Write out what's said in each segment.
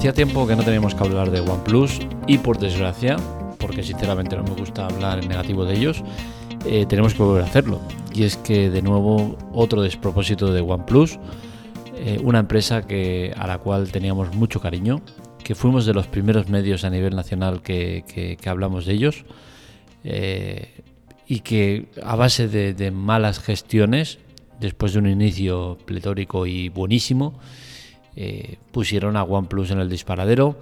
hacía tiempo que no teníamos que hablar de OnePlus y por desgracia, porque sinceramente no me gusta hablar en negativo de ellos, eh, tenemos que volver a hacerlo. Y es que de nuevo otro despropósito de OnePlus, eh, una empresa que, a la cual teníamos mucho cariño, que fuimos de los primeros medios a nivel nacional que, hablamos de ellos, eh, y que a base de malas gestiones, después de un inicio pletórico y buenísimo, eh, pusieron a OnePlus en el disparadero,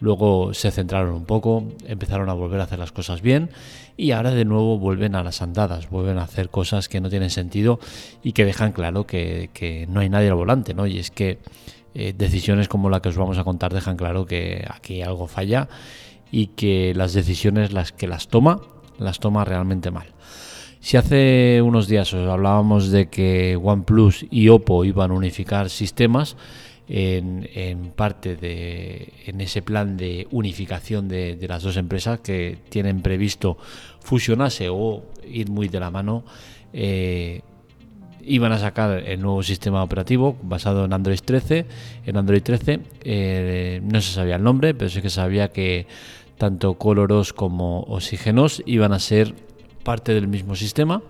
luego se centraron un poco, empezaron a volver a hacer las cosas bien y ahora de nuevo vuelven a las andadas, vuelven a hacer cosas que no tienen sentido y que dejan claro que, no hay nadie al volante, ¿no? Y es que eh, decisiones como la que os vamos a contar dejan claro que aquí algo falla y que las decisiones las que las toma, las toma realmente mal. Si hace unos días os hablábamos de que OnePlus y Oppo iban a unificar sistemas, en, parte de en ese plan de unificación de, las dos empresas que tienen previsto fusionarse o ir muy de la mano. Eh, iban a sacar el nuevo sistema operativo basado en Android 13. En Android 13 eh, no se sabía el nombre, pero sí que sabía que tanto Coloros como Oxígenos iban a ser parte del mismo sistema.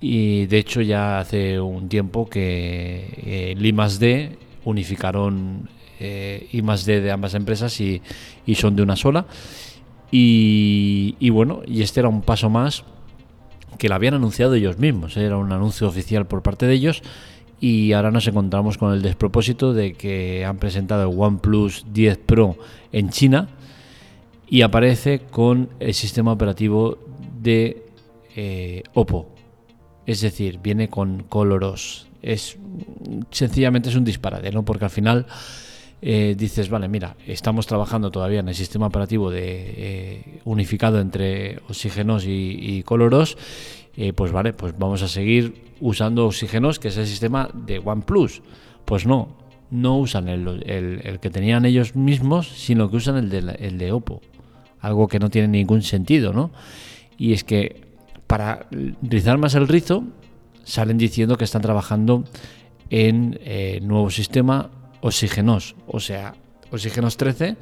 Y de hecho ya hace un tiempo que eh, el I+D unificaron eh, I más D de ambas empresas y, son de una sola. Y, bueno, y este era un paso más que lo habían anunciado ellos mismos, era un anuncio oficial por parte de ellos y ahora nos encontramos con el despropósito de que han presentado el OnePlus 10 Pro en China y aparece con el sistema operativo de eh, Oppo. Es decir, viene con Coloros es sencillamente es un disparate, ¿no? Porque al final eh, dices, vale, mira, estamos trabajando todavía en el sistema operativo de eh, unificado entre oxígenos y, coloros, eh, pues vale, pues vamos a seguir usando oxígenos, que es el sistema de OnePlus. Pues no, no usan el, que tenían ellos mismos, sino que usan el de, el de Oppo. Algo que no tiene ningún sentido, ¿no? Y es que para rizar más el rizo, salen diciendo que están trabajando en eh, nuevo sistema Oxígenos, o sea, Oxígenos 13,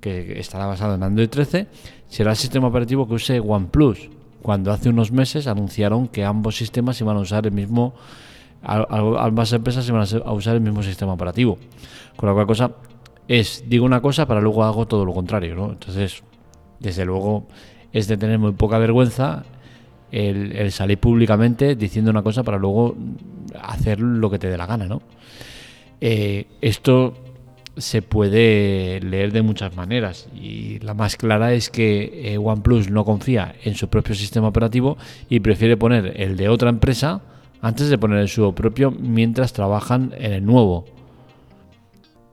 que estará basado en Android 13, será el sistema operativo que use OnePlus, cuando hace unos meses anunciaron que ambos sistemas iban a usar el mismo, ambas empresas iban a usar el mismo sistema operativo. Con la cual cosa es, digo una cosa, para luego hago todo lo contrario. Entonces, desde luego, es de tener muy poca vergüenza el, salir públicamente diciendo una cosa para luego hacer lo que te dé la gana, ¿no? Eh, esto se puede leer de muchas maneras y la más clara es que eh, OnePlus no confía en su propio sistema operativo y prefiere poner el de otra empresa antes de poner el suyo propio mientras trabajan en el nuevo.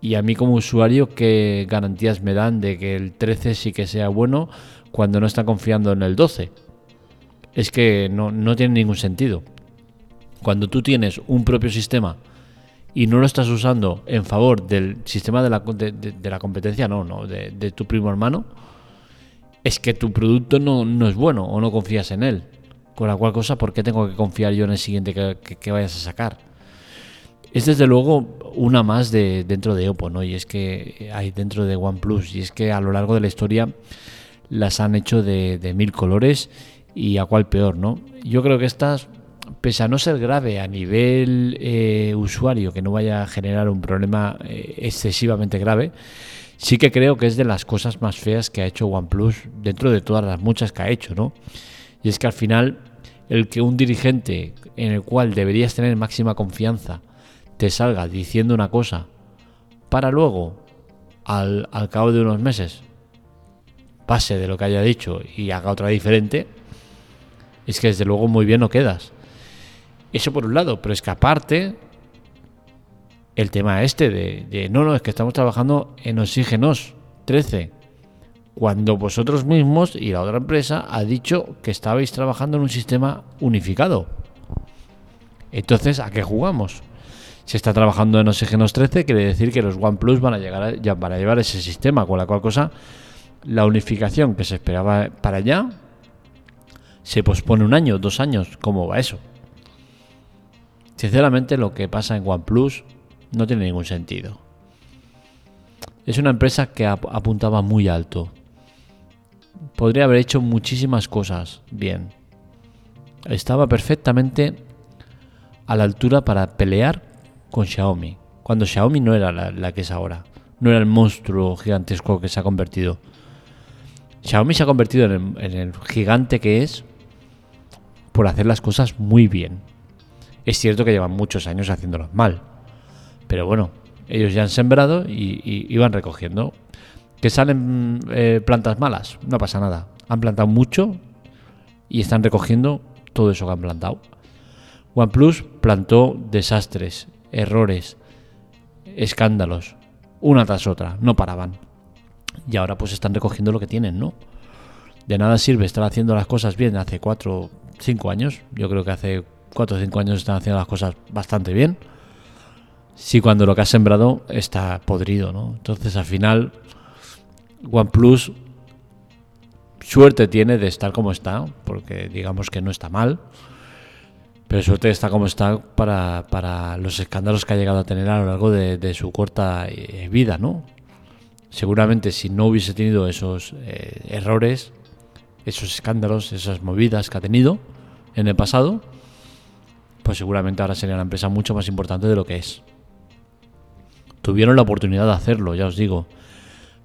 Y a mí como usuario, ¿qué garantías me dan de que el 13 sí que sea bueno cuando no está confiando en el 12? Es que no, tiene ningún sentido. Cuando tú tienes un propio sistema y no lo estás usando en favor del sistema de la, de, la competencia, no, no, de, tu primo hermano, es que tu producto no, es bueno o no confías en él. Con la cual cosa, ¿por qué tengo que confiar yo en el siguiente que, vayas a sacar? Es desde luego una más de dentro de Oppo, ¿no? Y es que hay dentro de OnePlus, y es que a lo largo de la historia las han hecho de, de mil colores y a cuál peor, ¿no? Yo creo que estas, pese a no ser grave a nivel eh, usuario, que no vaya a generar un problema eh, excesivamente grave, sí que creo que es de las cosas más feas que ha hecho OnePlus dentro de todas las muchas que ha hecho, ¿no? Y es que al final el que un dirigente en el cual deberías tener máxima confianza te salga diciendo una cosa para luego, al, al cabo de unos meses, pase de lo que haya dicho y haga otra diferente, es que desde luego muy bien no quedas. Eso por un lado, pero es que aparte, el tema este de, no, no, es que estamos trabajando en oxígenos 13, cuando vosotros mismos y la otra empresa ha dicho que estabais trabajando en un sistema unificado. Entonces, ¿a qué jugamos? Si está trabajando en Oxígenos 13, quiere decir que los OnePlus van a llegar a, ya van a llevar ese sistema, con la cual cosa la unificación que se esperaba para allá se pospone un año, dos años, ¿cómo va eso? Sinceramente lo que pasa en OnePlus no tiene ningún sentido. es una empresa que apuntaba muy alto. Podría haber hecho muchísimas cosas bien. Estaba perfectamente a la altura para pelear con Xiaomi, cuando Xiaomi no era la, que es ahora, no era el monstruo gigantesco que se ha convertido. Xiaomi se ha convertido en el gigante que es por hacer las cosas muy bien. Es cierto que llevan muchos años haciéndolas mal, pero bueno, ellos ya han sembrado y, van recogiendo. ¿Que salen eh, plantas malas? No pasa nada. Han plantado mucho y están recogiendo todo eso que han plantado. OnePlus plantó desastres, errores, escándalos, una tras otra, no paraban. Y ahora pues están recogiendo lo que tienen, ¿no? De nada sirve estar haciendo las cosas bien hace 4, 5 años. Yo creo que hace 4 o 5 años están haciendo las cosas bastante bien si cuando lo que has sembrado está podrido, ¿no? Entonces al final OnePlus suerte tiene de estar como está, porque digamos que no está mal, pero suerte está como está para, los escándalos que ha llegado a tener a lo largo de, su corta eh, vida, ¿no? Seguramente si no hubiese tenido esos eh, errores, esos escándalos, esas movidas que ha tenido en el pasado, pues seguramente ahora sería una empresa mucho más importante de lo que es tuvieron la oportunidad de hacerlo, ya os digo.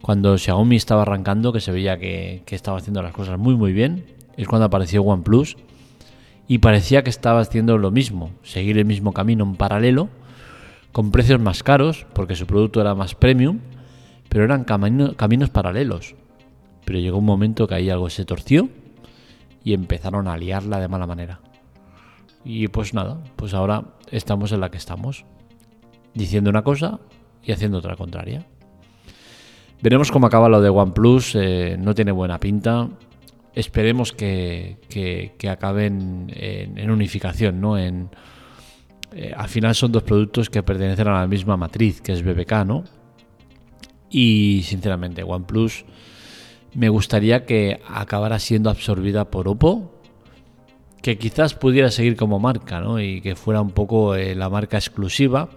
Cuando Xiaomi estaba arrancando, que se veía que, estaba haciendo las cosas muy muy bien, es cuando apareció OnePlus y parecía que estaba haciendo lo mismo, seguir el mismo camino en paralelo, con precios más caros, porque su producto era más premium, pero eran caminos paralelos. Pero llegó un momento que ahí algo se torció y empezaron a liarla de mala manera. Y pues nada, pues ahora estamos en la que estamos, diciendo una cosa y haciendo otra contraria. Veremos cómo acaba lo de OnePlus, eh, no tiene buena pinta. Esperemos que, que, acaben en, unificación, ¿no? En, eh, al final son dos productos que pertenecen a la misma matriz, que es BBK, ¿no? Y sinceramente, OnePlus me gustaría que acabara siendo absorbida por Oppo, que quizás pudiera seguir como marca, ¿no? Y que fuera un poco eh, la marca exclusiva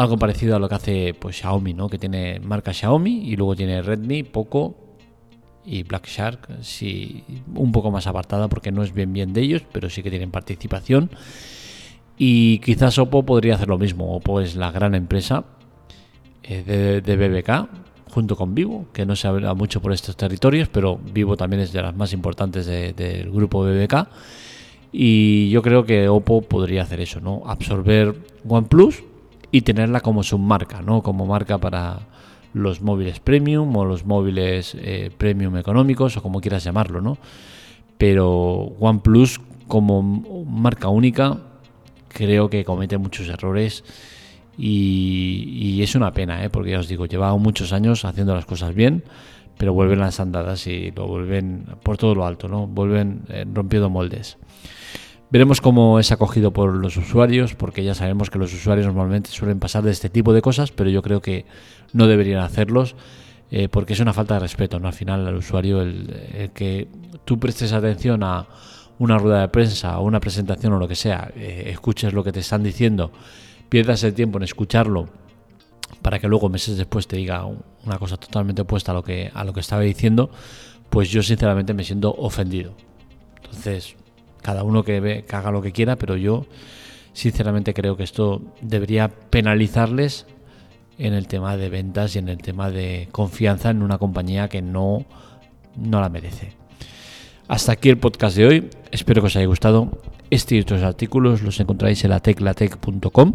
algo parecido a lo que hace pues Xiaomi, ¿no? Que tiene marca Xiaomi y luego tiene Redmi, Poco y Black Shark, sí, un poco más apartada porque no es bien bien de ellos, pero sí que tienen participación. Y quizás Oppo podría hacer lo mismo. Oppo es la gran empresa eh, de, BBK junto con Vivo, que no se habla mucho por estos territorios, pero Vivo también es de las más importantes del grupo BBK. Y yo creo que Oppo podría hacer eso, ¿no? Absorber OnePlus y tenerla como submarca, ¿no? Como marca para los móviles premium o los móviles eh, premium económicos o como quieras llamarlo, ¿no? Pero OnePlus como marca única creo que comete muchos errores y, es una pena, ¿eh? porque ya os digo, lleva muchos años haciendo las cosas bien, pero vuelven las andadas y lo vuelven por todo lo alto, ¿no? Vuelven eh, rompiendo moldes. Veremos cómo es acogido por los usuarios, porque ya sabemos que los usuarios normalmente suelen pasar de este tipo de cosas, pero yo creo que no deberían hacerlos eh, porque es una falta de respeto, ¿no? Al final al usuario el, que tú prestes atención a una rueda de prensa o una presentación o lo que sea, eh, escuches lo que te están diciendo, pierdas el tiempo en escucharlo para que luego meses después te diga una cosa totalmente opuesta a lo que a lo que estaba diciendo, pues yo sinceramente me siento ofendido. Entonces, cada uno que, ve, que haga lo que quiera, pero yo sinceramente creo que esto debería penalizarles en el tema de ventas y en el tema de confianza en una compañía que no, no la merece. Hasta aquí el podcast de hoy. Espero que os haya gustado. Este otros artículos los encontráis en la teclatec.com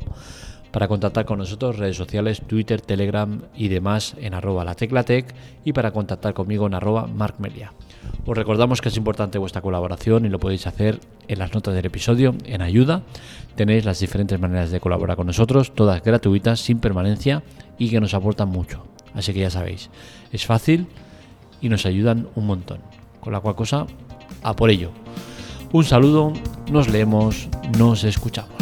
para contactar con nosotros, redes sociales, Twitter, Telegram y demás en arroba la teclatec y para contactar conmigo en arroba markmelia. Os recordamos que es importante vuestra colaboración y lo podéis hacer en las notas del episodio, en ayuda. Tenéis las diferentes maneras de colaborar con nosotros, todas gratuitas, sin permanencia y que nos aportan mucho. Así que ya sabéis, es fácil y nos ayudan un montón. Con la cual cosa, a por ello. Un saludo, nos leemos, nos escuchamos.